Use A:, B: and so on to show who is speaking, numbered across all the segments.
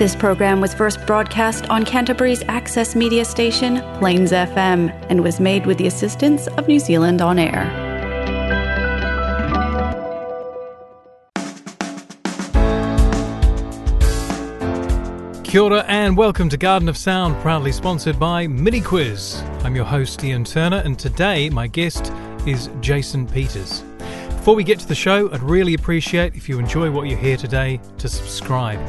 A: This program was first broadcast on Canterbury's access media station, Plains FM, and was made with the assistance of New Zealand On Air.
B: Kia ora and welcome to Garden of Sound, proudly sponsored by Mini Quiz. I'm your host, Ian Turner, and today my guest is Jason Peters. Before we get to the show, I'd really appreciate if you enjoy what you hear today to subscribe.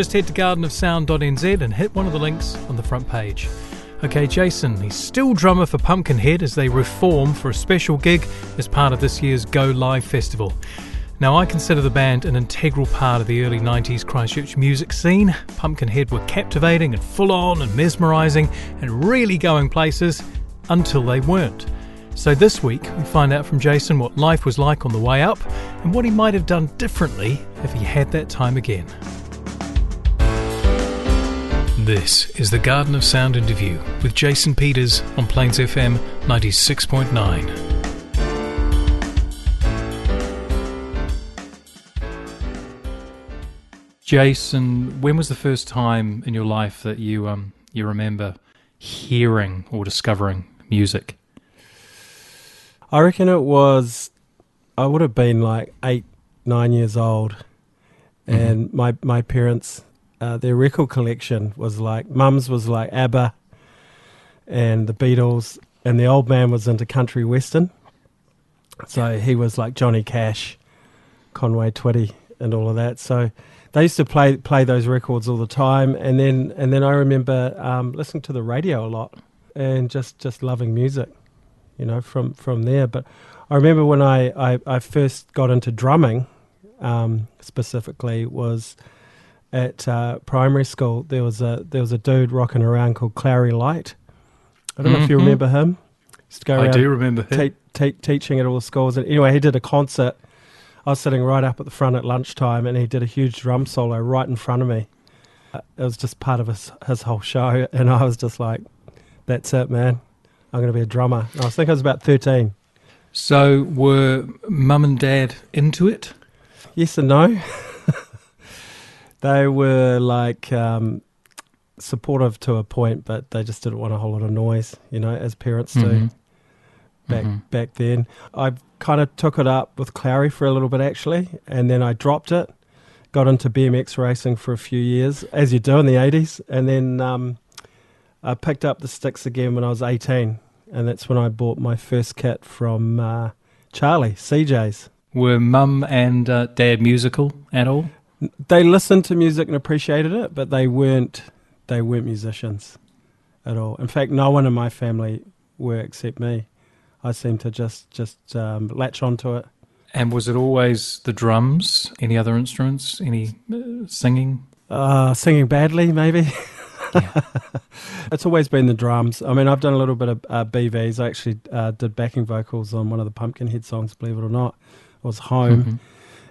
B: Just head to gardenofsound.nz and hit one of the links on the front page. Okay, Jason, he's still drummer for Pumpkinhead as they reform for a special gig as part of this year's Go Live festival. Now, I consider the band an integral part of the early 90s Christchurch music scene. Pumpkinhead were captivating and full on and mesmerising and really going places until they weren't. So, this week, we find out from Jason what life was like on the way up and what he might have done differently if he had that time again. This is the Garden of Sound interview with Jason Peters on Plains FM 96.9. Jason, when was the first time in your life that you um you remember hearing or discovering music?
C: I reckon it was. I would have been like eight, nine years old, and mm-hmm. my my parents uh, their record collection was like mum's was like ABBA and the Beatles, and the old man was into country western. So he was like Johnny Cash, Conway Twitty, and all of that. So they used to play play those records all the time, and then and then I remember um, listening to the radio a lot and just just loving music, you know, from from there. But I remember when I I, I first got into drumming, um, specifically was at uh, primary school, there was a there was a dude rocking around called Clary Light. I don't mm-hmm. know if you mm-hmm. remember him.
B: Used to go I do remember him.
C: Te- te- teaching at all the schools. And anyway, he did a concert. I was sitting right up at the front at lunchtime, and he did a huge drum solo right in front of me. Uh, it was just part of his his whole show, and I was just like, "That's it, man! I'm going to be a drummer." And I think I was about thirteen.
B: So, were mum and dad into it?
C: Yes and no. they were like um, supportive to a point, but they just didn't want a whole lot of noise, you know, as parents do. Mm-hmm. Back mm-hmm. back then, I kind of took it up with Clary for a little bit actually, and then I dropped it. Got into BMX racing for a few years, as you do in the '80s, and then um, I picked up the sticks again when I was 18, and that's when I bought my first kit from uh, Charlie CJ's.
B: Were mum and uh, dad musical at all?
C: They listened to music and appreciated it, but they weren't they weren't musicians at all. In fact, no one in my family were except me. I seemed to just just um, latch onto it.
B: And was it always the drums? Any other instruments? Any uh, singing?
C: Uh, singing badly, maybe. Yeah. it's always been the drums. I mean, I've done a little bit of uh, BVs. I actually uh, did backing vocals on one of the Pumpkinhead songs, believe it or not. It was Home. Mm-hmm.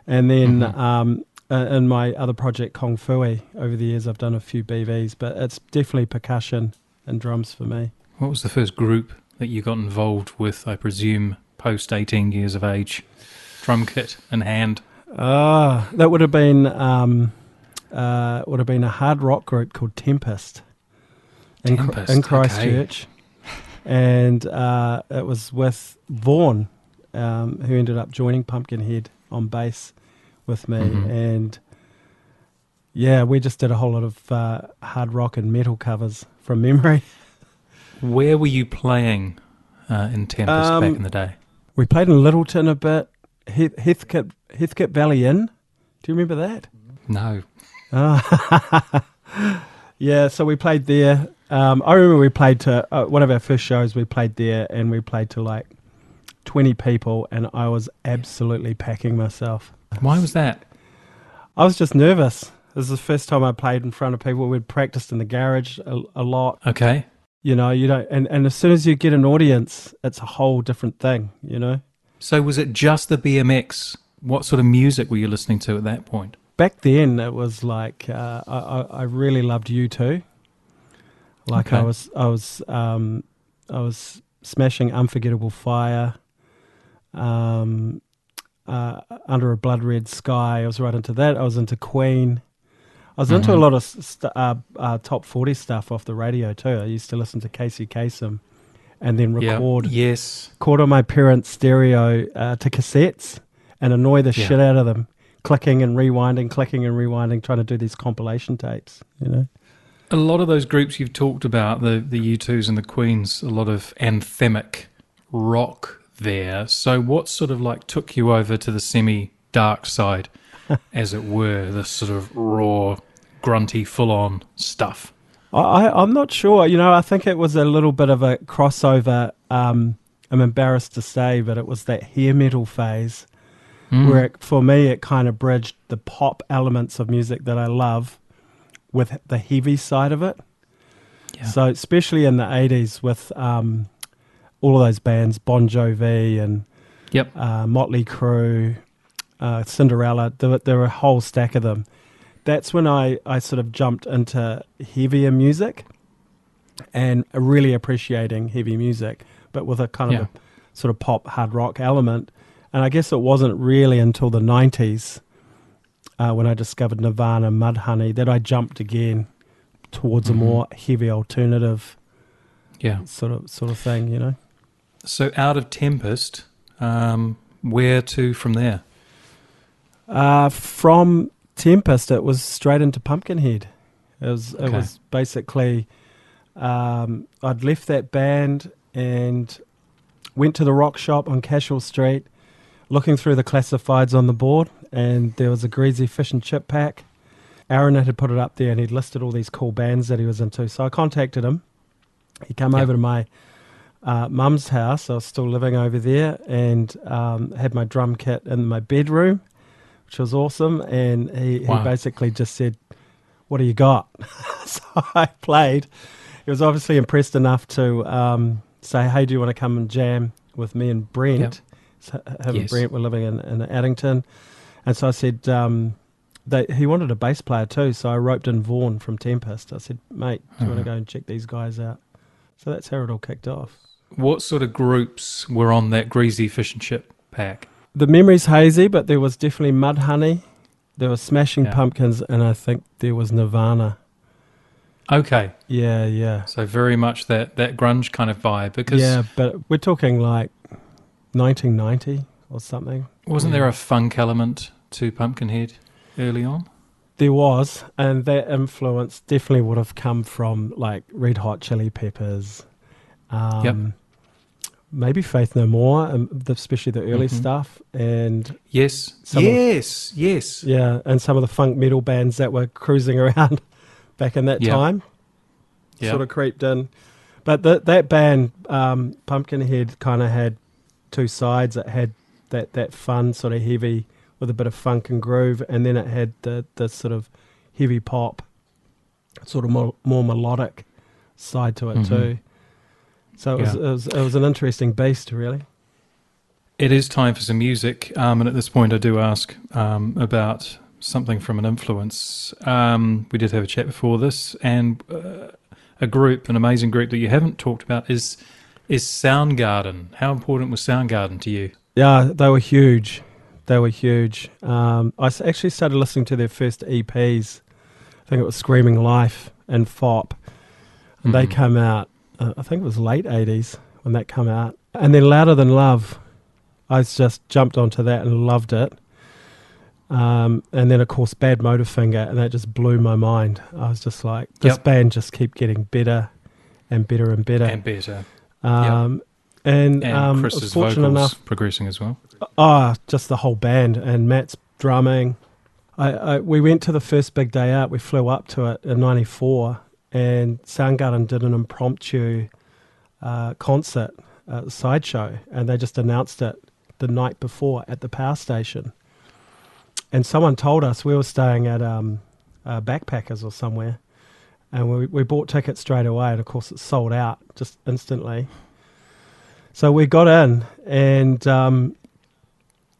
C: And then mm-hmm. um, uh, in my other project Kong Fui over the years I've done a few BVs but it's definitely percussion and drums for me.
B: What was the first group that you got involved with I presume post 18 years of age? Drum kit in hand.
C: Ah, uh, that would have been um, uh, would have been a hard rock group called Tempest in,
B: Tempest,
C: in Christchurch. Okay. and uh, it was with Vaughan, um, who ended up joining Pumpkinhead on bass with me, mm-hmm. and yeah, we just did a whole lot of uh, hard rock and metal covers from memory.
B: Where were you playing uh, in Tempest um, back in the day?
C: We played in Lyttelton a bit, Heathcote, Heathcote Valley Inn. Do you remember that?
B: No.
C: Oh. yeah, so we played there. Um, I remember we played to uh, one of our first shows. We played there, and we played to like twenty people, and I was absolutely packing myself.
B: Why was that?
C: I was just nervous. This is the first time I played in front of people. We'd practiced in the garage a, a lot.
B: Okay.
C: You know, you don't, and, and as soon as you get an audience, it's a whole different thing, you know?
B: So was it just the BMX? What sort of music were you listening to at that point?
C: Back then, it was like, uh, I, I really loved U2. Like okay. I was, I was, um, I was smashing Unforgettable Fire. Um, uh, Under a Blood Red Sky. I was right into that. I was into Queen. I was into a
B: Mhm.
C: lot of st- uh, uh, top 40 stuff off the radio too. I used to listen to Casey Kasem and then record,
B: Yes.
C: record on my parents' stereo uh, to cassettes and annoy the
B: Yeah.
C: shit out of them, clicking and rewinding, clicking and rewinding, trying to do these compilation tapes, you know?
B: A lot of those groups you've talked about, the the U2s and the Queens, a lot of anthemic rock there. So what sort of like took you over to the semi dark side, as it were, the sort of raw, grunty, full on stuff?
C: I, I'm not sure. You know, I think it was a little bit of a crossover. Um, I'm embarrassed to say, but it was that hair metal phase
B: Mm.
C: where it, for me it kind of bridged the pop elements of music that I love with the heavy side of it.
B: Yeah.
C: So especially in the 80s with um, all of those bands, Bon Jovi and
B: Yep.
C: uh, Motley Crue, uh, Cinderella, there, were- there were a whole stack of them. That's when I, I sort of jumped into heavier music and really appreciating heavy music, but with a kind of
B: Yeah.
C: a sort of pop hard rock element. And I guess it wasn't really until the 90s uh, when I discovered Nirvana, Mudhoney, that I jumped again towards
B: Mhm.
C: a more heavy alternative
B: Yeah.
C: sort of sort of thing, you know.
B: So out of Tempest, um, where to from there?
C: Uh, from Tempest, it was straight into Pumpkinhead. It was it was basically um, I'd left that band and went to the rock shop on Cashel Street, looking through the classifieds on the board, and there was a greasy fish and chip pack. Aaron had put it up there, and he'd listed all these cool bands that he was into. So I contacted him. He came
B: Yeah.
C: over to my uh, mum's house. I was still living over there, and um, had my drum kit in my bedroom, which was awesome. And he,
B: Wow.
C: he basically just said, "What do you got?" so I played. He was obviously impressed enough to um, say, "Hey, do you want to come and jam with me and Brent?"
B: Yep.
C: So him
B: Yes.
C: and Brent were living in, in Addington, and so I said. Um, they, he wanted a bass player too, so I roped in Vaughan from Tempest. I said, "Mate, do you want
B: Uh-huh.
C: to go and check these guys out?" So that's how it all kicked off.
B: What sort of groups were on that greasy fish and chip pack?
C: The memory's hazy, but there was definitely Mudhoney, there was Smashing
B: Yeah.
C: Pumpkins, and I think there was Nirvana.
B: Okay,
C: Yeah, yeah,
B: so very much that, that grunge kind of vibe. Because
C: yeah. But we're talking like 1990 or something.
B: wasn't
C: Yeah.
B: there a funk element to Pumpkinhead early on?
C: There was, and that influence definitely would have come from like Red Hot Chili Peppers. Um,
B: Yep.
C: Maybe Faith No More, um, especially the early
B: Mhm.
C: stuff, and
B: Yes, yes, yes.
C: yeah, and some of the funk metal bands that were cruising around back in that
B: Yeah.
C: time.
B: Yeah.
C: sort of creeped in. But the, that band, um, Pumpkinhead, kind of had two sides. It had that, that fun, sort of heavy with a bit of funk and groove, and then it had the, the sort of heavy pop, sort of more, more melodic side to it
B: Mhm.
C: too. So it was, it was it was an interesting beast, really.
B: It is time for some music, um, and at this point, I do ask um, about something from an influence. Um, we did have a chat before this, and uh, a group, an amazing group that you haven't talked about is is Soundgarden. How important was Soundgarden to you?
C: Yeah, they were huge. They were huge. Um, I actually started listening to their first EPs. I think it was Screaming Life and Fopp. And they came out, uh, I think it was late 80s when that came out. And then Louder Than Love, I just jumped onto that and loved it. Um, and then, of course, Bad Motorfinger, and that just blew my mind. I was just like, this
B: Yep.
C: band just keep getting better and better and better.
B: and better,
C: um, And,
B: and
C: um, I was
B: Chris's
C: fortunate
B: vocals
C: enough
B: progressing as well.
C: Ah, just the whole band and Matt's drumming. I, I we went to the first big day out. We flew up to it in '94, and Soundgarden did an impromptu uh, concert the sideshow, and they just announced it the night before at the power station. And someone told us we were staying at um, uh, Backpackers or somewhere, and we we bought tickets straight away, and of course it sold out just instantly. So we got in, and um,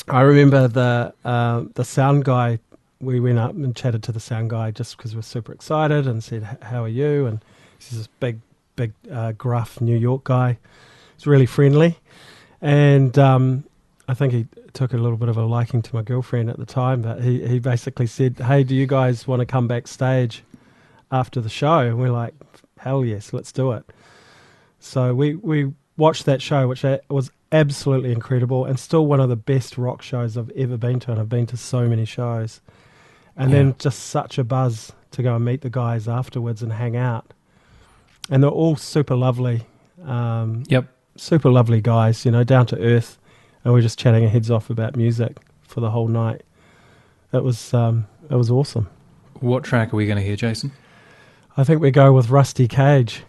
C: I remember the uh, the sound guy. We went up and chatted to the sound guy just because we were super excited, and said, "How are you?" And he's this big, big, uh, gruff New York guy. He's really friendly, and um, I think he took a little bit of a liking to my girlfriend at the time, but he, he basically said, Hey, do you guys want to come backstage after the show? And we're like, Hell yes, let's do it. So we, we watched that show, which was absolutely incredible and still one of the best rock shows I've ever been to. And I've been to so many shows. And yeah. then just such a buzz to go and meet the guys afterwards and hang out. And they're all super lovely. Um,
B: yep.
C: Super lovely guys, you know, down to earth. And we're just chatting our heads off about music for the whole night. It was, um, it was awesome.
B: What track are we going to hear, Jason?
C: I think we go with Rusty Cage.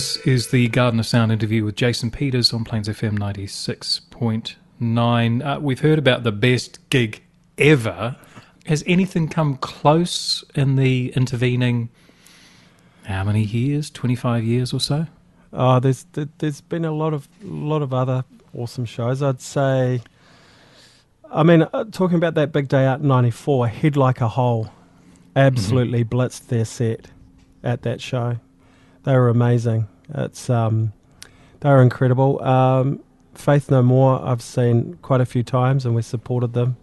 B: This is the Garden of Sound interview with Jason Peters on Plains FM 96.9. Uh, we've heard about the best gig ever. Has anything come close in the intervening, how many years? 25 years or so?
C: Oh, there's there- there's been a lot of lot of other awesome shows. I'd say. I mean, uh, talking about that big day out in '94, Head Like a Hole, absolutely blitzed their set at that show. They were amazing. It's um, they were incredible. Um, Faith No More, I've seen quite a few times, and we supported them.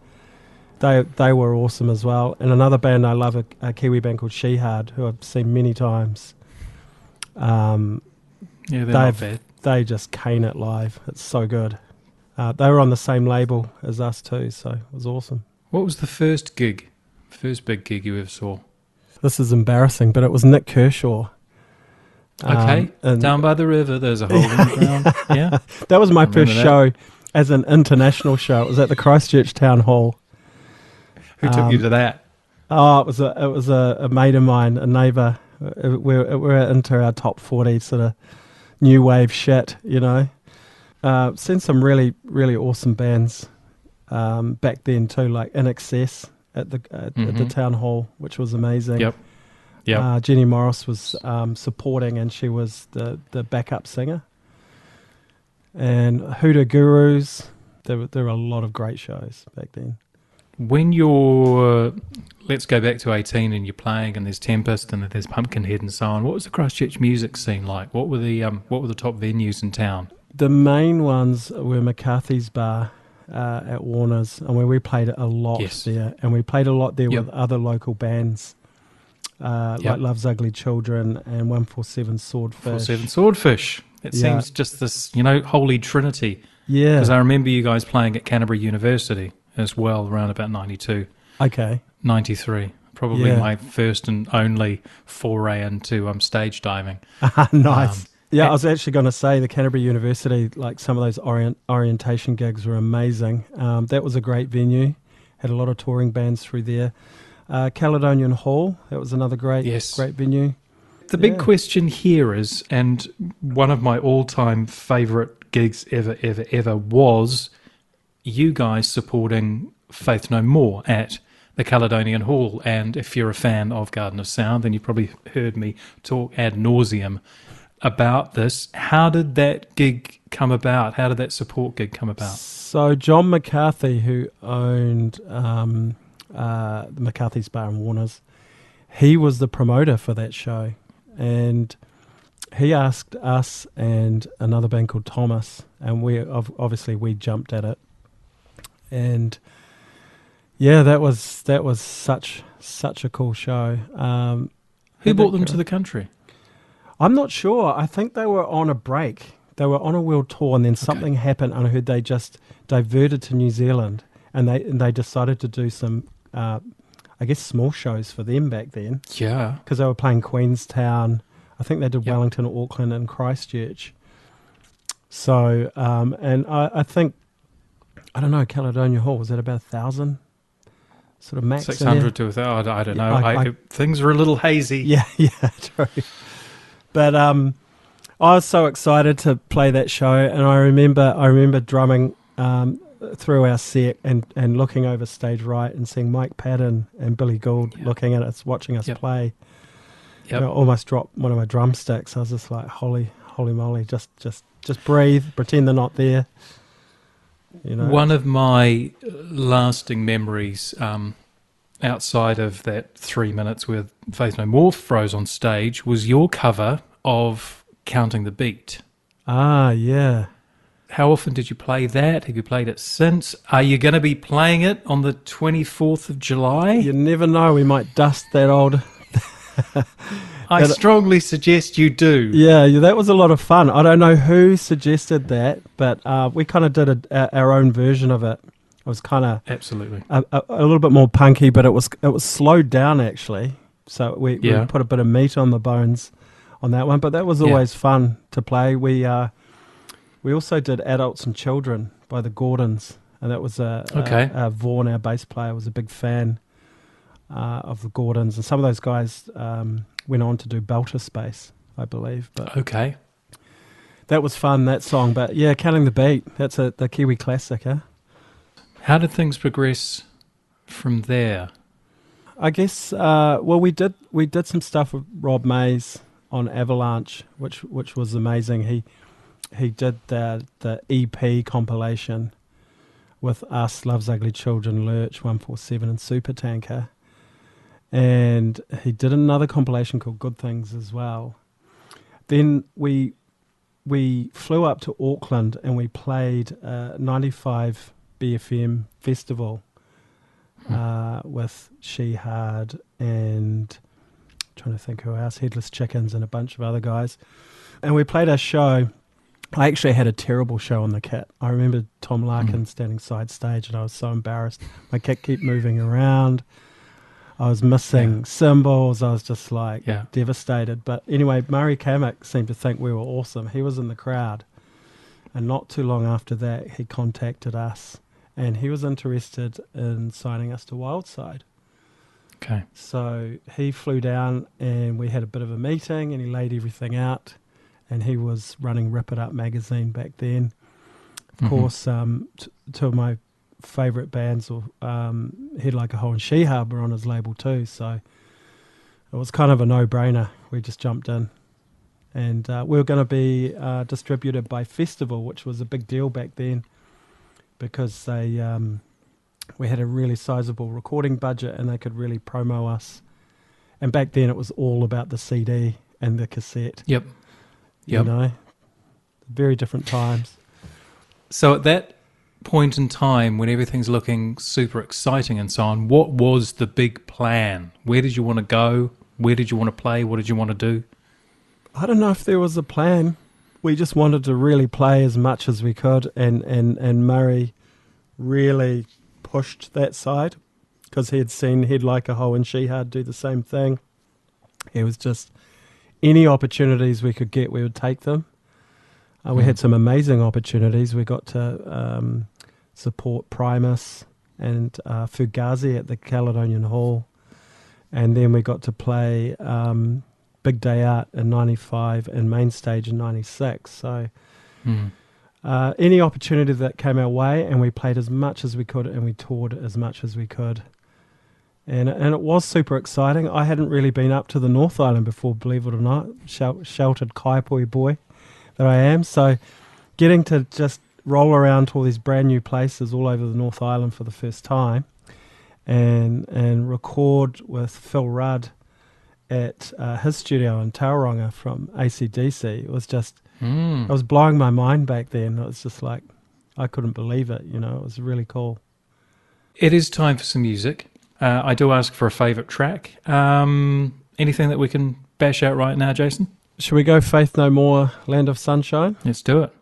C: They they were awesome as well. And another band I love, a, a Kiwi band called Shihad, who I've seen many times. Um,
B: Yeah, they're not bad.
C: they just cane it live. It's so good. Uh, they were on the same label as us too, so it was awesome.
B: What was the first gig? First big gig you ever saw?
C: This is embarrassing, but it was Nik Kershaw.
B: Okay,
C: Um,
B: down by the river, there's a hole in the ground. Yeah,
C: that was my first
B: that.
C: show as an international show. It was at the Christchurch Town Hall.
B: who took you
C: Um,
B: to that?
C: Oh, it was a it was a, a mate of mine, a neighbour. Uh, We're we're into our top forty sort of new wave shit, you know. Uh, seen some really really awesome bands um, back then too, like INXS at the at, at the town hall, which was amazing.
B: Yep. Yep.
C: Uh, Jenny Morris was um, supporting, and she was the the backup singer. And Hoodoo Gurus, there were there were a lot of great shows back then.
B: When you're, let's go back to 18 and you're playing and there's Tempest and there's Pumpkinhead and so on, what was the Christchurch music scene like? What were the, um, what were the top venues in town?
C: The main ones were McCarthy's Bar uh, at Warner's, and where we played a lot
B: Yes.
C: there, and we played a lot there
B: Yep.
C: with other local bands, uh,
B: Yep.
C: like Love's Ugly Children and One Four Seven Swordfish.
B: Four Seven Swordfish. It
C: Yeah.
B: seems just this, you know, holy trinity.
C: Yeah.
B: Because I remember you guys playing at Canterbury University as well, around about 92,
C: okay.
B: 93. Probably
C: Yeah.
B: my first and only foray into um, stage diving.
C: nice.
B: Um,
C: yeah,
B: and-
C: I was actually going to say the Canterbury University, like some of those orient, orientation gigs were amazing. Um, that was a great venue. Had a lot of touring bands through there. Uh, Caledonian Hall, that was another great,
B: Yes.
C: great venue.
B: The big
C: Yeah.
B: question here is, and one of my all-time favorite gigs ever, ever, ever was you guys supporting Faith No More at the Caledonian Hall. And if you're a fan of Garden of Sound, then you probably heard me talk ad nauseum about this. How did that gig come about? How did that support gig come about?
C: So John McCarthy, who owned um, uh, the McCarthy's Bar and Warner's, he was the promoter for that show, and he asked us and another band called Thomas, and we obviously we jumped at it, and yeah, that was that was such such a cool show. Um,
B: Who brought them to the country?
C: I'm not sure. I think they were on a break. They were on a world tour, and then something happened, and I heard they just diverted to New Zealand, and they and they decided to do some, uh, I guess, small shows for them back then
B: Yeah.
C: because they were playing Queenstown. I think they did
B: Yep.
C: Wellington, Auckland, and Christchurch. So, um, and I, I think, I don't know, Caledonia Hall was that about a thousand, sort of max.
B: 600 to a thousand. I don't know.
C: I-
B: I, things were a little hazy.
C: Yeah, yeah, true. But um, I was so excited to play that show, and I remember I remember drumming um, through our set and, and looking over stage right and seeing Mike Patton and Billy Gould looking at us, watching us
B: Yep.
C: play.
B: Yep.
C: I almost dropped one of my drumsticks. I was just like, "Holy, holy moly! Just, just, just breathe. Pretend they're not there." You know.
B: One of my lasting memories, um, outside of that three minutes with Faith No More froze on stage, was your cover of Counting the Beat.
C: Ah, yeah.
B: How often did you play that? Have you played it since? Are you going to be playing it on the 24th of July?
C: You never know. We might dust that old
B: I
C: But-
B: strongly suggest you do.
C: Yeah, yeah, that was a lot of fun. I don't know who suggested that, but uh, we kind of did a, a, our own version of it. It was kind of
B: Absolutely.
C: a, a, a little bit more punky, but it was it was slowed down actually. So we,
B: Yeah.
C: we put a bit of meat on the bones on that one. But that was
B: Yeah.
C: always fun to play. We uh, we also did adults and children by the Gordons, and that was a, a- a Vaughan, our bass player, was a big fan uh, of the Gordons, and some of those guys um, went on to do Bailter Space I believe. But
B: Okay.
C: that was fun that song. But yeah, counting the beat. That's a the Kiwi classic, huh?
B: How did things progress from there?
C: I guess. Uh, well, we did we did some stuff with Rob Mays on Avalanche, which which was amazing. He he did the the EP compilation with us, Love's Ugly Children, Lurch, One Four Seven, and Super Tanker, and he did another compilation called Good Things as well. Then we we flew up to Auckland and we played uh, 95 BFM festival uh, with Shihad and trying to think who else, Headless Chickens and a bunch of other guys. And we played our show. I actually had a terrible show on the kit. I remember Tom Larkin
B: Mm.
C: standing side stage and I was so embarrassed. My kit kept moving around. I was missing
B: Yeah.
C: cymbals. I was just like
B: Yeah.
C: devastated. But anyway, Murray Cammick seemed to think we were awesome. He was in the crowd. And not too long after that, he contacted us and he was interested in signing us to Wildside.
B: Okay.
C: So he flew down and we had a bit of a meeting and he laid everything out. And he was running Rip It Up magazine back then. Of
B: Mhm.
C: course, um, t- two of my favourite bands, or um, Head Like a Hole and Shihad, were on his label too. So it was kind of a no brainer. We just jumped in. And uh, we were going to be uh, distributed by Festival, which was a big deal back then because they um, we had a really sizable recording budget and they could really promo us. And back then it was all about the CD and the cassette.
B: Yep.
C: You know, very different times.
B: So at that point in time when everything's looking super exciting and so on, what was the big plan? Where did you want to go? Where did you want to play? What did you want to do?
C: I don't know if there was a plan. We just wanted to really play as much as we could, and and and Murray really pushed that side because he had seen Head Like a Hole and Shihad do the same thing. He was just any opportunities we could get, we would take them. Uh, we
B: Mm.
C: had some amazing opportunities. We got to um, support Primus and uh, Fugazi at the Caledonian Hall, and then we got to play um, Big Day Out in '95 and Main Stage in '96. So
B: Hmm.
C: uh, any opportunity that came our way, and we played as much as we could, and we toured as much as we could. And and it was super exciting. I hadn't really been up to the North Island before, believe it or not. Shel- sheltered Kaiapoi boy that I am. So getting to just roll around to all these brand new places all over the North Island for the first time, and and record with Phil Rudd at uh, his studio in Tauranga from ACDC. It was just it was blowing my mind back then. It was just like I couldn't believe it. You know, it was really cool.
B: It is time for some music. Uh, I do ask for a favourite track. Um, anything that we can bash out right now, Jason?
C: Should we go Faith No More, Land of Sunshine?
B: Let's do it.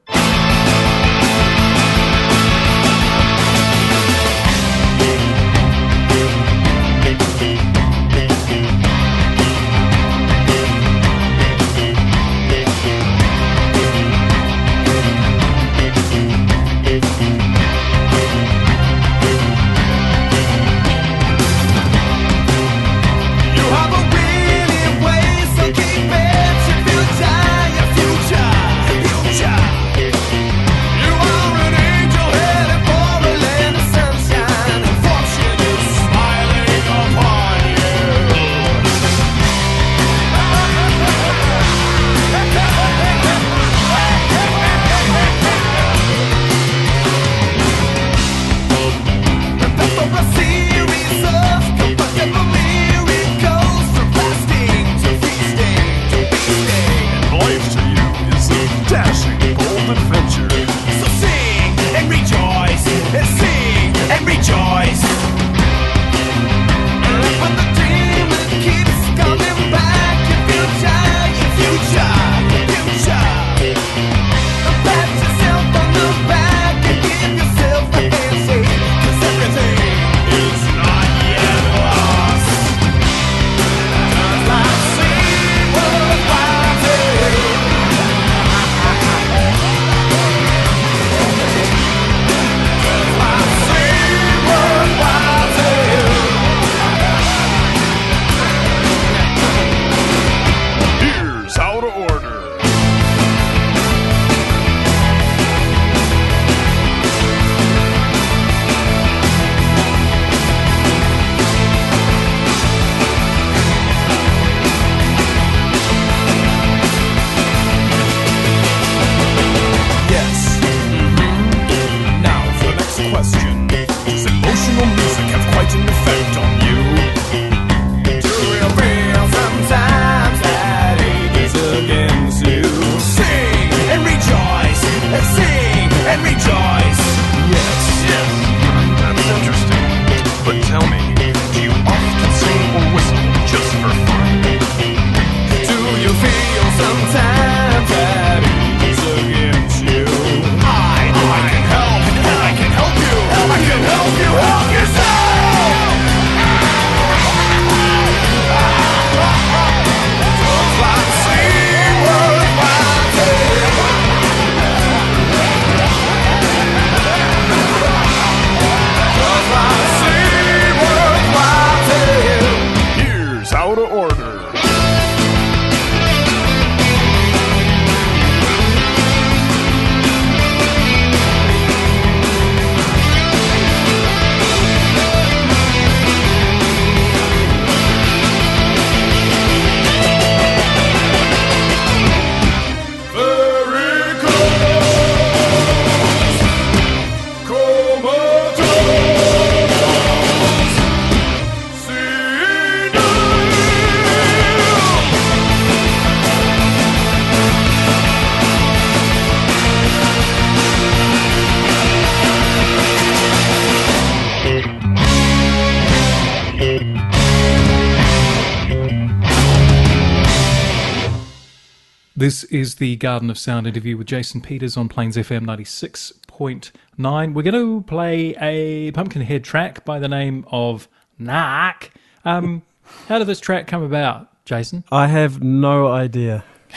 B: This is the Garden of Sound interview with Jason Peters on Plains FM 96.9. We're going to play a Pumpkinhead track by the name of Narc. Um, how did this track come about, Jason?
C: I have no idea.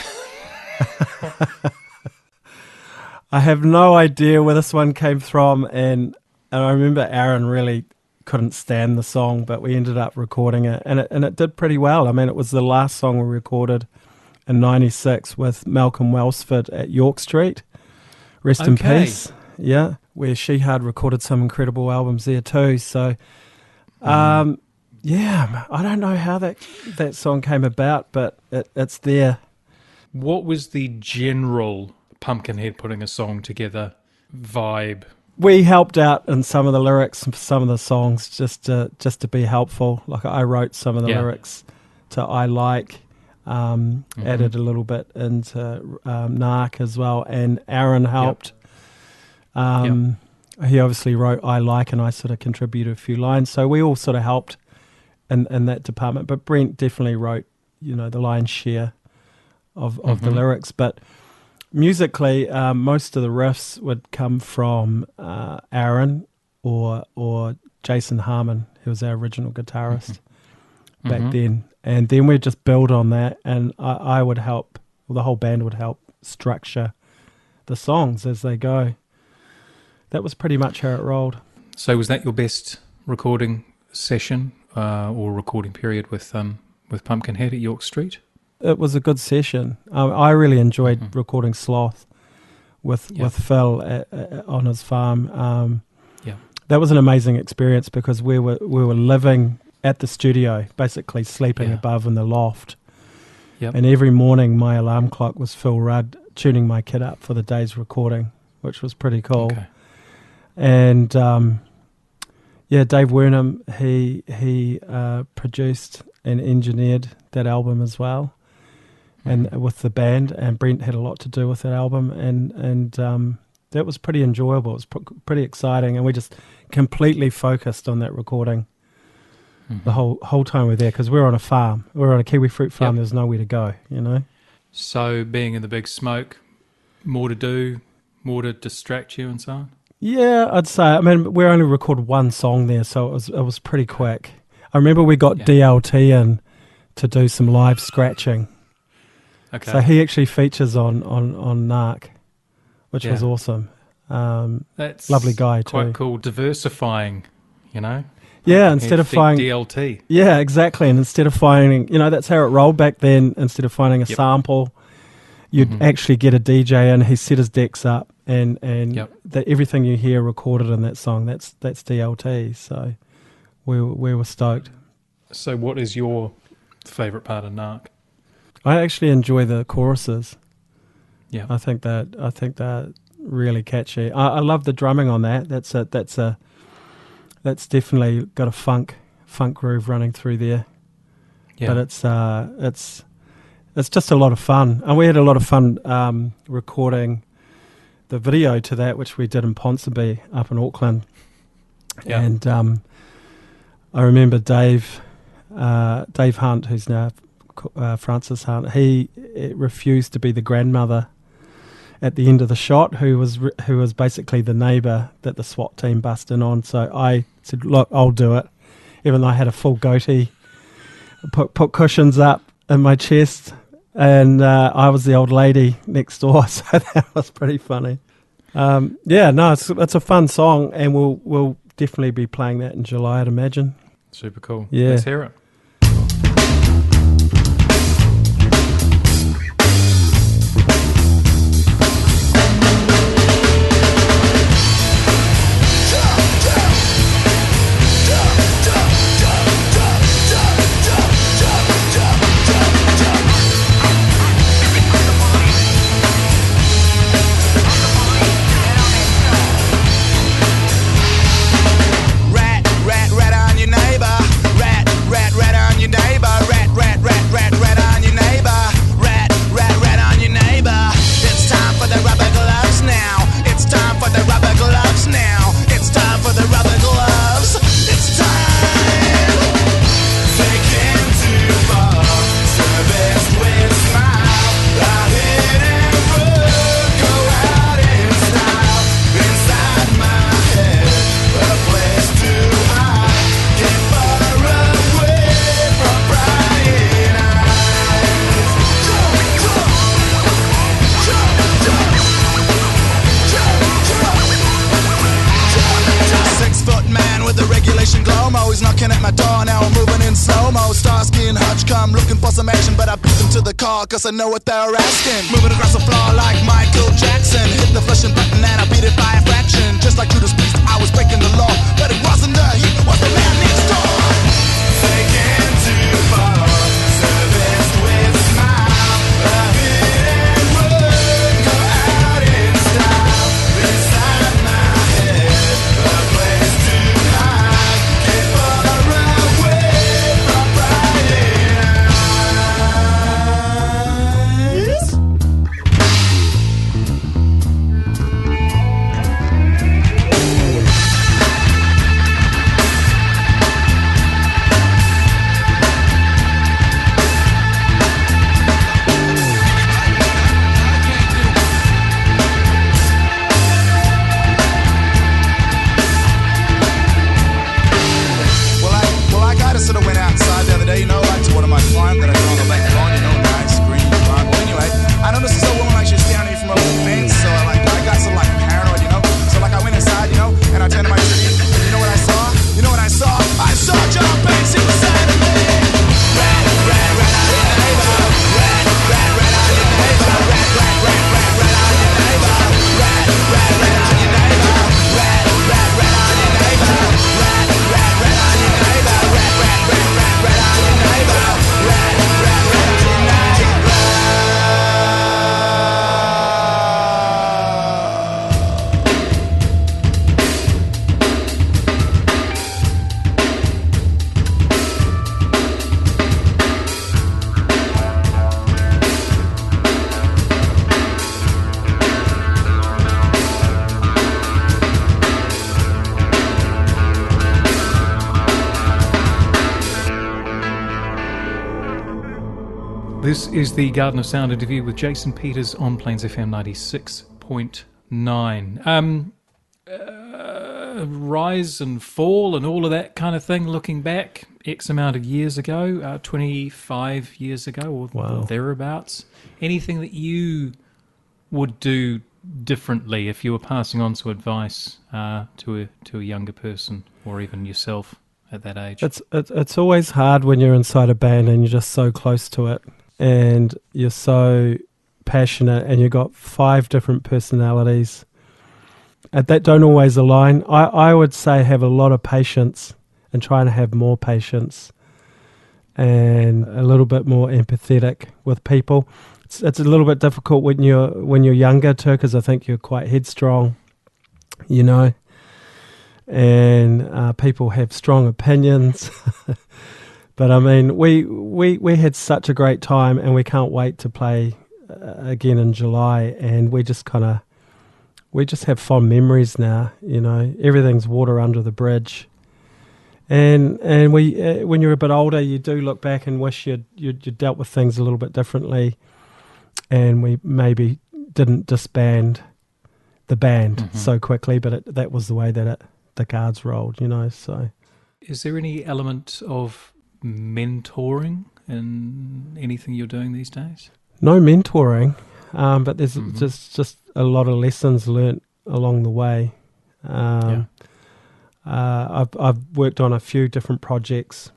C: I have no idea where this one came from, and, and I remember Aaron really couldn't stand the song, but we ended up recording it, and it and it did pretty well. I mean, it was the last song we recorded in '96 with Malcolm Welsford at York Street. Rest in peace. Yeah, where Shihad recorded some incredible albums there too. So, um, yeah, I don't know how that that song came about, but it, it's there.
B: What was the general Pumpkinhead putting a song together vibe?
C: we helped out in some of the lyrics for some of the songs just to just to be helpful. Like I wrote some of the
B: Yeah.
C: lyrics to "I Like," um,
B: Mhm.
C: added a little bit into um, "Narc" as well, and Aaron helped. Um, He obviously wrote "I Like," and I sort of contributed a few lines, so we all sort of helped in in that department. But Brent definitely wrote, you know, the lion's share of of the
B: Mhm.
C: lyrics, but musically, um, most of the riffs would come from uh, Aaron or or Jason Harmon, who was our original guitarist back
B: Mhm.
C: then, and then we'd just build on that, and I, I would help, well, the whole band would help structure the songs as they go. That was pretty much how it rolled.
B: So was that your best recording session uh, or recording period with um, with Pumpkinhead at York Street?
C: It was a good session. Um, I really enjoyed
B: Mhm.
C: recording Sloth with
B: Yeah.
C: with Phil at, at, on his farm. Um,
B: Yeah.
C: that was an amazing experience because we were we were living at the studio, basically sleeping
B: Yeah.
C: above in the loft.
B: Yep.
C: And every morning, my alarm clock was Phil Rudd tuning my kit up for the day's recording, which was pretty cool.
B: Okay.
C: And um, yeah, Dave Wernham he he uh, produced and engineered that album as well, and
B: Mhm.
C: with the band. And Brent had a lot to do with that album, and and um, that was pretty enjoyable. It was pr- pretty exciting, and we just completely focused on that recording
B: Mhm.
C: the whole whole time we're there because we're on a farm. We're on a kiwi fruit farm.
B: Yep.
C: There's nowhere to go, you know.
B: So being in the big smoke, more to do, more to distract you, and so on.
C: Yeah, I'd say. I mean, we only recorded one song there, so it was it was pretty quick. I remember we got
B: Yeah.
C: DLT in to do some live scratching,
B: Okay.
C: so he actually features on on on Narc, which
B: Yeah.
C: was awesome. Um,
B: That's
C: lovely guy
B: Quite
C: too.
B: cool, diversifying. You know.
C: Yeah, instead of finding
B: DLT.
C: yeah, exactly, and instead of finding you know that's how it rolled back then. Instead of finding a
B: Yep.
C: sample, you'd
B: Mhm.
C: actually get a DJ and He set his decks up, and and
B: Yep.
C: that everything you hear recorded in that song that's that's DLT. So we were- we were stoked.
B: So, what is your favourite part of Narc?
C: I actually enjoy the choruses.
B: Yeah.
C: I think that I think they're really catchy. I, I love the drumming on that. That's a that's a that's definitely got a funk funk groove running through there.
B: Yeah.
C: But it's uh it's it's just a lot of fun, and we had a lot of fun um, recording the video to that, which we did in Ponsonby up in Auckland.
B: Yeah.
C: And um, I remember Dave uh, Dave Hunt, who's now uh, Francis Hunt, he refused to be the grandmother at the end of the shot, who was re- who was basically the neighbour that the SWAT team bust in on. So I said, "Look, I'll do it," even though I had a full goatee. Put put cushions up in my chest, and uh, I was the old lady next door. So that was pretty funny. Um, yeah, no, it's it's a fun song, and we'll we'll definitely be playing that in July, I'd imagine.
B: Super cool.
C: Yeah.
B: Let's hear it.
D: Cause I know what they're asking. Moving across the floor like Michael Jackson. Hit the flushing button and I beat it by a fraction. Just like Judas Priest, I was breaking the
B: is the Garden of Sound interview with Jason Peters on Plains FM 96.9. Um, uh, rise and fall and all of that kind of thing, looking back X amount of years ago, uh, 25 years ago or
C: Wow.
B: thereabouts. Anything that you would do differently if you were passing on some advice uh, to, a, to a younger person or even yourself at that age?
C: It's, it's it's always hard when you're inside a band and you're just so close to it, and you're so passionate, and you've got five different personalities, that don't always align. I I would say have a lot of patience and try and have more patience, and a little bit more empathetic with people. It's, it's a little bit difficult when you're when you're younger too, because I think you're quite headstrong, you know and uh, people have strong opinions. but I mean, we, we we had such a great time, and we can't wait to play uh, again in July. And we just kind of we just have fond memories now. You know, everything's water under the bridge. And and we uh, when you're a bit older, you do look back and wish you'd, you'd you dealt with things a little bit differently, and we maybe didn't disband the band
B: Mhm.
C: so quickly, but it, that was the way that it the cards rolled, you know. So
B: Is there any element of mentoring in anything you're doing these days?
C: no mentoring, um, but there's
B: Mhm.
C: just just a lot of lessons learnt along the way. Um, uh, I've I've worked on a few different projects,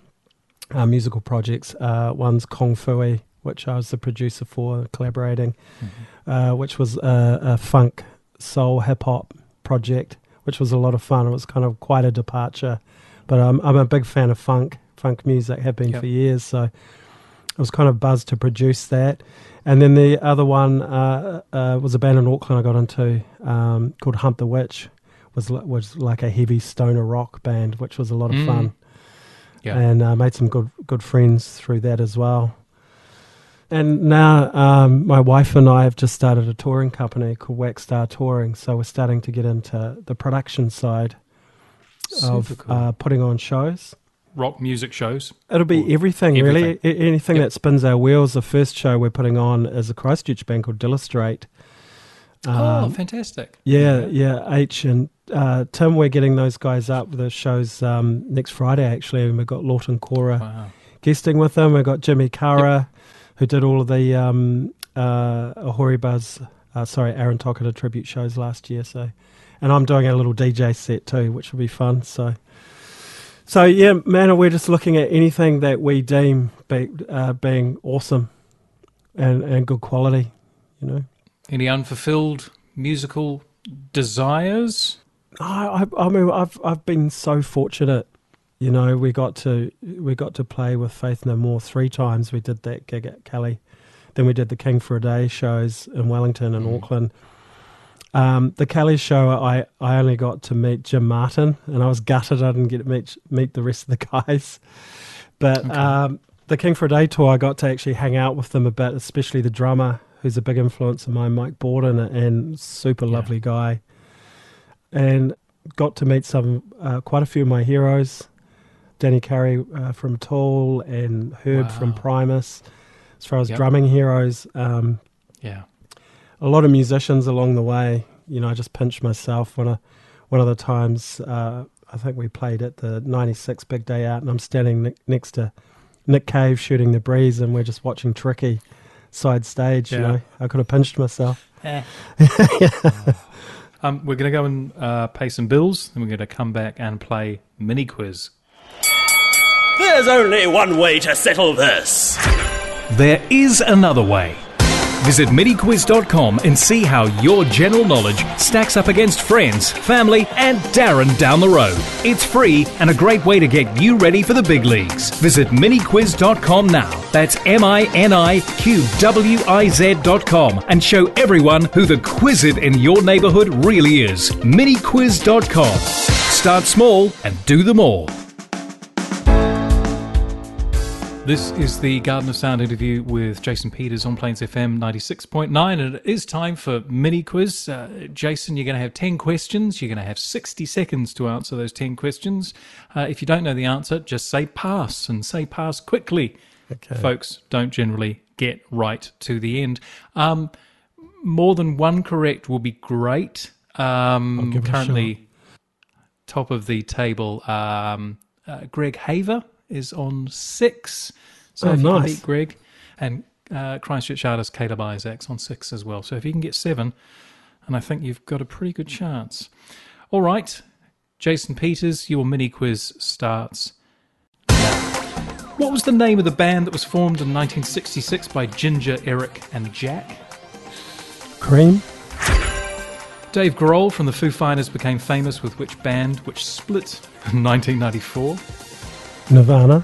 C: uh, musical projects. Uh, one's Kong Fui, which I was the producer for, collaborating, uh, which was a, a funk soul hip hop project, which was a lot of fun. It was kind of quite a departure, but um, I'm a big fan of funk, funk music, have been
B: Yep.
C: for years. So I was kind of buzzed to produce that. And then the other one uh, uh, was a band in Auckland I got into um, called Hunt the Witch. Was was like a heavy stoner rock band, which was a lot of
B: Mm.
C: fun
B: Yeah.
C: and uh, made some good good friends through that as well. And now um, my wife and I have just started a touring company called Wax Star Touring, so we're starting to get into the production side of
B: cool.
C: uh, putting on shows.
B: Rock music shows.
C: It'll be
B: Or
C: everything, really. anything
B: Yep.
C: that spins our wheels. The first show we're putting on is a Christchurch band called Dillastrate.
B: oh,
C: Um,
B: fantastic.
C: yeah, yeah. H and uh, Tim, we're getting those guys up. The show's um, next Friday, actually, and we've got Laughton Kora
B: Wow.
C: guesting with them. We've got Jimmy Kara, who did all of the um, uh, Ahori Buzz, uh, sorry, Aaron Tokona tribute shows last year. So, and I'm doing a little DJ set too, which will be fun. So, So yeah, man, we're just looking at anything that we deem be, uh, being awesome and and good quality. You know,
B: Any unfulfilled musical desires?
C: I, I, I mean, I've I've been so fortunate. You know, we got to we got to play with Faith No More three times. We did that gig at Kelly, then we did the King for a Day shows in Wellington and Auckland. Um, the Kelly show, I, I only got to meet Jim Martin, and I was gutted I didn't get to meet meet the rest of the guys. But um, the King for a Day tour, I got to actually hang out with them a bit, especially the drummer, who's a big influence of mine, Mike Bordin, and super
B: Yeah.
C: lovely guy. And got to meet some, uh, quite a few of my heroes, Danny Carey uh, from Tool and Herb from Primus. As far as
B: Yep.
C: drumming heroes, um,
B: Yeah.
C: A lot of musicians along the way. You know, I just pinched myself when I, one of the times. Uh, I think we played at the '96 Big Day Out, and I'm standing ne- next to Nick Cave shooting the breeze, and we're just watching Tricky side stage. You know, I could have pinched myself.
B: Um, we're going to go and uh, pay some bills, and we're going to come back and play mini quiz.
E: There's only one way to settle this.
B: There is another way. Visit MiniQuiz.com and see how your general knowledge stacks up against friends, family, and Darren down the road. It's free and a great way to get you ready for the big leagues. Visit MiniQuiz.com now. That's M I N I Q W I Z.com and show everyone who the Quizit in your neighborhood really is. MiniQuiz.com. Start small and do them all. This is the Garden of Sound interview with Jason Peters on Plains FM 96.9, and it is time for mini quiz. Uh, Jason, you're going to have 10 questions. You're going to have 60 seconds to answer those 10 questions. Uh, if you don't know the answer, just say pass and say pass quickly.
C: Okay.
B: Folks don't generally get right to the end. Um, more than one correct will be great. Um,
C: give it a
B: currently, top of the table, um, uh, Greg Haver is on six. So
C: Oh,
B: if you can
C: nice.
B: beat Greg and uh, Christchurch artist Caleb Isaacs on six as well. So if you can get seven, and I think you've got a pretty good chance. All right, Jason Peters, your mini quiz starts. What was the name of the band that was formed in 1966 by Ginger, Eric, and Jack?
C: Cream,
B: Dave Grohl from the Foo Fighters became famous with which band, which split in 1994?
C: Nirvana,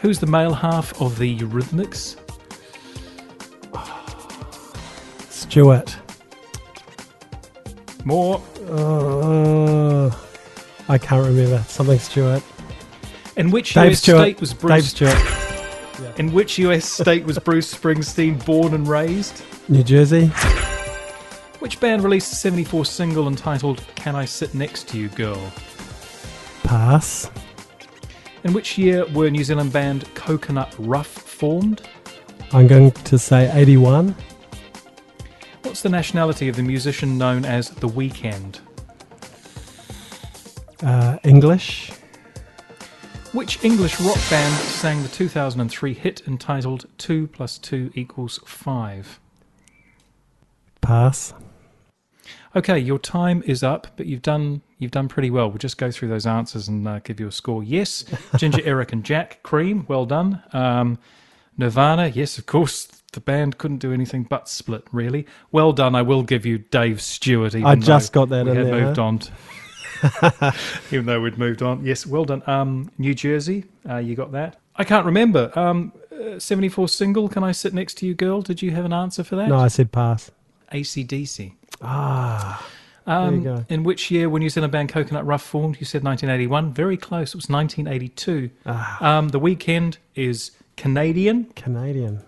B: Who's the male half of the Eurythmics?
C: Stewart.
B: More.
C: Uh, I can't remember. Something Stewart.
B: In which
C: Dave
B: US
C: Stewart.
B: state was
C: Dave
B: Bruce?
C: Stewart.
B: In which US state was Bruce Springsteen born and raised?
C: New Jersey.
B: Which band released a 74 single entitled "Can I Sit Next to You, Girl"?
C: Pass.
B: In which year were New Zealand band Coconut Rough formed?
C: I'm going to say 81.
B: What's the nationality of the musician known as The Weeknd?
C: Uh, English.
B: Which English rock band sang the 2003 hit entitled 2 plus 2 equals 5?
C: Pass.
B: Okay, your time is up, but you've done you've done pretty well. We'll just go through those answers and uh, give you a score. Yes, Ginger, Eric, and Jack. Cream, well done. Um, Nirvana, yes, of course. The band couldn't do anything but split. Really, well done. I will give you Dave Stewart. Even
C: I just got that
B: we
C: in
B: had
C: there,
B: moved
C: huh?
B: on. To, even though we'd moved on, yes, well done. Um, New Jersey, uh, you got that. I can't remember. Um, uh, 74 single. Can I sit next to you, girl? Did you have an answer for that?
C: No, I said pass.
B: ACDC.
C: Ah,
B: Um. In which year were New Zealand band Coconut Rough formed? You said 1981. Very close. It was 1982.
C: Ah.
B: Um, the Weeknd is Canadian.
C: Canadian.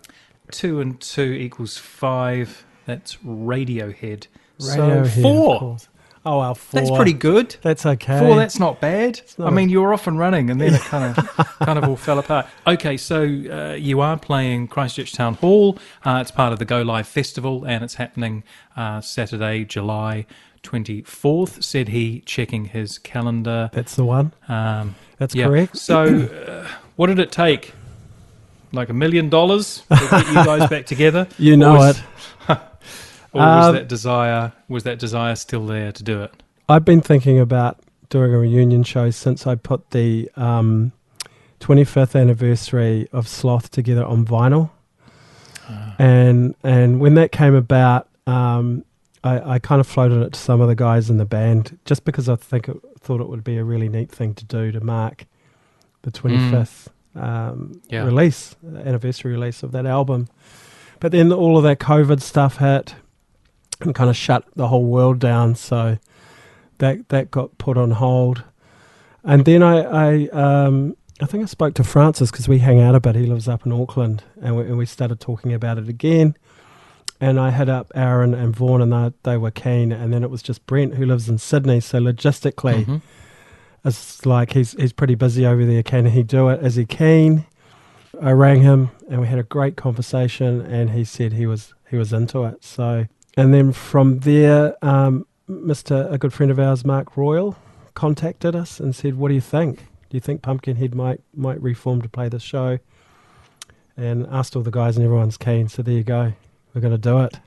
B: Two and two equals five. That's Radiohead. so
C: Radiohead, of
B: four.
C: Oh, well, four.
B: That's pretty good.
C: That's okay.
B: Four. That's not bad.
C: not
B: I
C: a-
B: mean, you were off and running, and then it kind of kind of all fell apart. Okay, so uh, you are playing Christchurch Town Hall. Uh, it's part of the Go Live Festival, and it's happening uh, Saturday, July twenty fourth. Said he, checking his calendar.
C: That's the one.
B: Um,
C: That's
B: yeah.
C: correct.
B: So, uh, what did it take? Like a million dollars to get you guys back together?
C: You know it.
B: Or was
C: Um,
B: that desire was that desire still there to do it?
C: I've been thinking about doing a reunion show since I put the um, 25th anniversary of Sloth together on vinyl. And and when that came about, um, I, I kind of floated it to some of the guys in the band just because I think it, thought it would be a really neat thing to do to mark the 25th um,
B: Yeah.
C: release, anniversary release of that album. But then all of that COVID stuff hit and kind of shut the whole world down. So that that got put on hold. And then I I, um, I think I spoke to Francis because we hang out a bit. He lives up in Auckland, and we, and we started talking about it again. And I hit up Aaron and Vaughan, and they, they were keen. And then it was just Brent who lives in Sydney. So logistically,
B: Mhm.
C: it's like he's he's pretty busy over there. Can he do it? Is he keen? I rang him and we had a great conversation, and he said he was he was into it. So and then from there, um, Mr. a good friend of ours, Mark Royal, contacted us and said, "What do you think? Do you think Pumpkinhead might might reform to play the show?" And asked all the guys, and everyone's keen. So there you go. We're going to do it.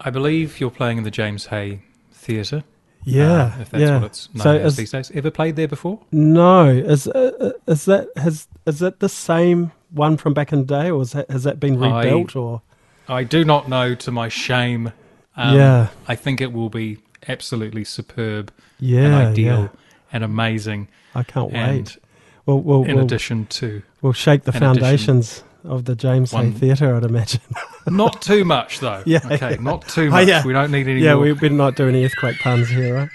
B: I believe you're playing in the James Hay Theatre.
C: Yeah,
B: uh, if that's
C: yeah.
B: what it's known
C: So
B: as
C: is-
B: these days. Ever played there before?
C: No, is uh, uh, is that has is that the same one from back in the day, or is that, has that been
B: I-
C: rebuilt? or
B: I do not know, to my shame. Um,
C: Yeah.
B: I think it will be absolutely superb
C: yeah,
B: and ideal
C: yeah.
B: and amazing.
C: I can't
B: And
C: wait. We'll we'll,
B: in
C: we'll,
B: addition to
C: we'll shake the
B: in addition-
C: foundations of the James Hay Theatre, I'd imagine.
B: not too much though.
C: Yeah,
B: Okay,
C: yeah.
B: not too
C: Oh,
B: much.
C: yeah.
B: We don't need any
C: yeah,
B: more.
C: we better not do any earthquake puns here,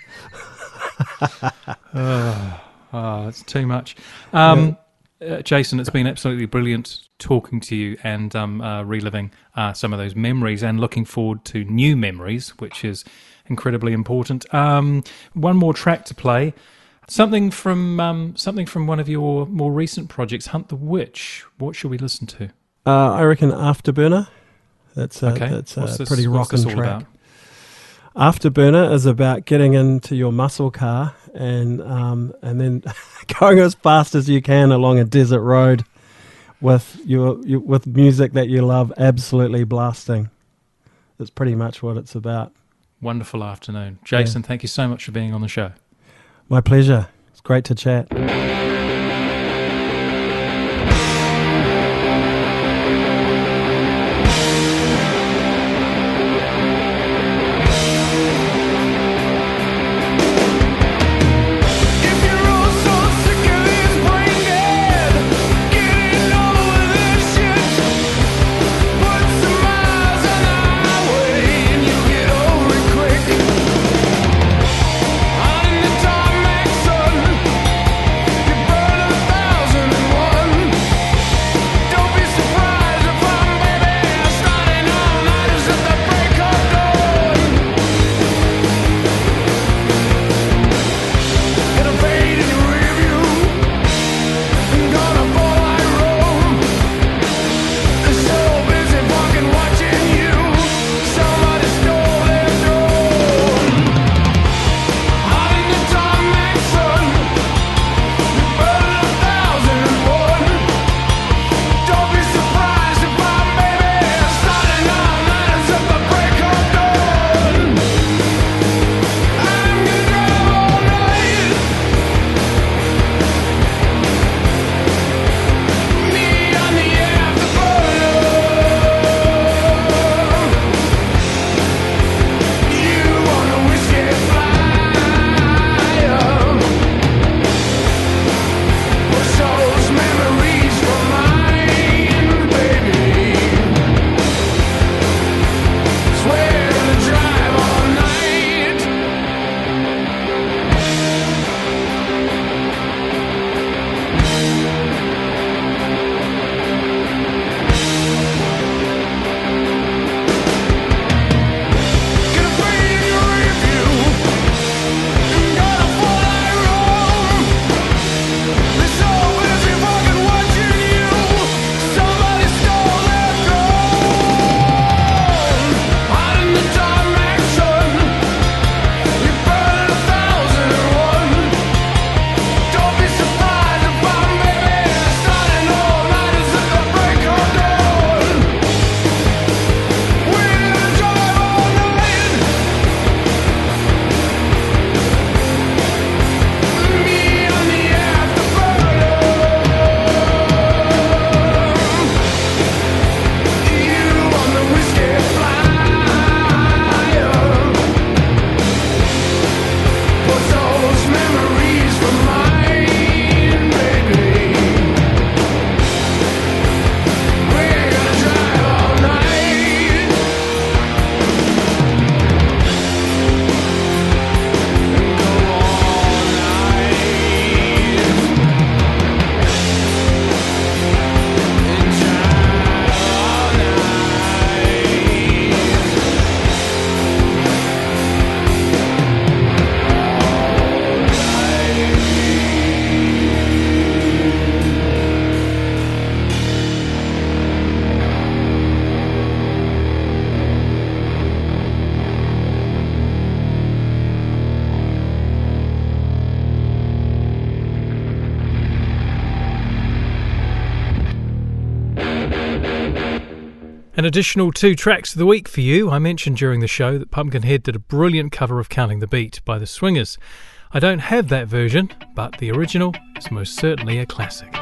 C: right?
B: Oh, it's too much. Um, uh, Jason, it's been absolutely brilliant talking to you and um, uh, reliving uh, some of those memories and looking forward to new memories, which is incredibly important. Um, one more track to play. Something from um, something from one of your more recent projects, Hunt the Witch. What should we listen to?
C: Uh, I reckon Afterburner. That's a,
B: Okay,
C: that's a
B: this,
C: pretty rocking track.
B: about?
C: Afterburner is about getting into your muscle car and um, and then going as fast as you can along a desert road with your, your with music that you love absolutely blasting. That's pretty much what it's about.
B: Wonderful afternoon, Jason. Thank you so much for being on the show.
C: My pleasure. It's great to chat.
F: An additional two tracks of the week for you. I mentioned during the show that Pumpkinhead did a brilliant cover of Counting the Beat by the Swingers. I don't have that version, but the original is most certainly a classic.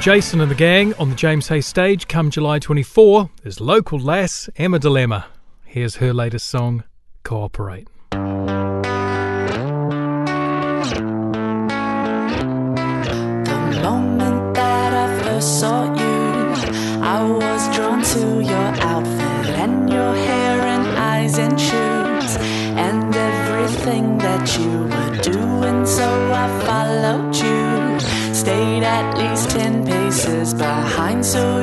F: Jason and the gang on the James Hay stage come July 24 is local lass Emma Dilemma. Here's her latest song, Cooperate.
G: The moment that I first saw you, I was drawn to your outfit and your hair and eyes and shoes and everything that you were doing, so I followed. so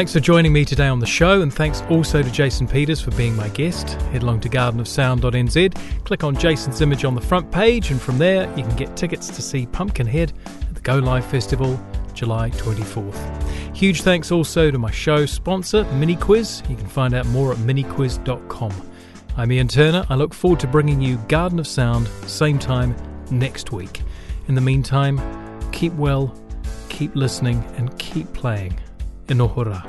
B: Thanks for joining me today on the show, and thanks also to Jason Peters for being my guest. Head along to gardenofsound.nz, click on Jason's image on the front page, and from there you can get tickets to see Pumpkinhead at the Go Live Festival July 24th. Huge thanks also to my show sponsor, Mini Quiz. You can find out more at miniquiz.com. I'm Ian Turner. I look forward to bringing you Garden of Sound same time next week. In the meantime, keep well, keep listening, and keep playing. enojora.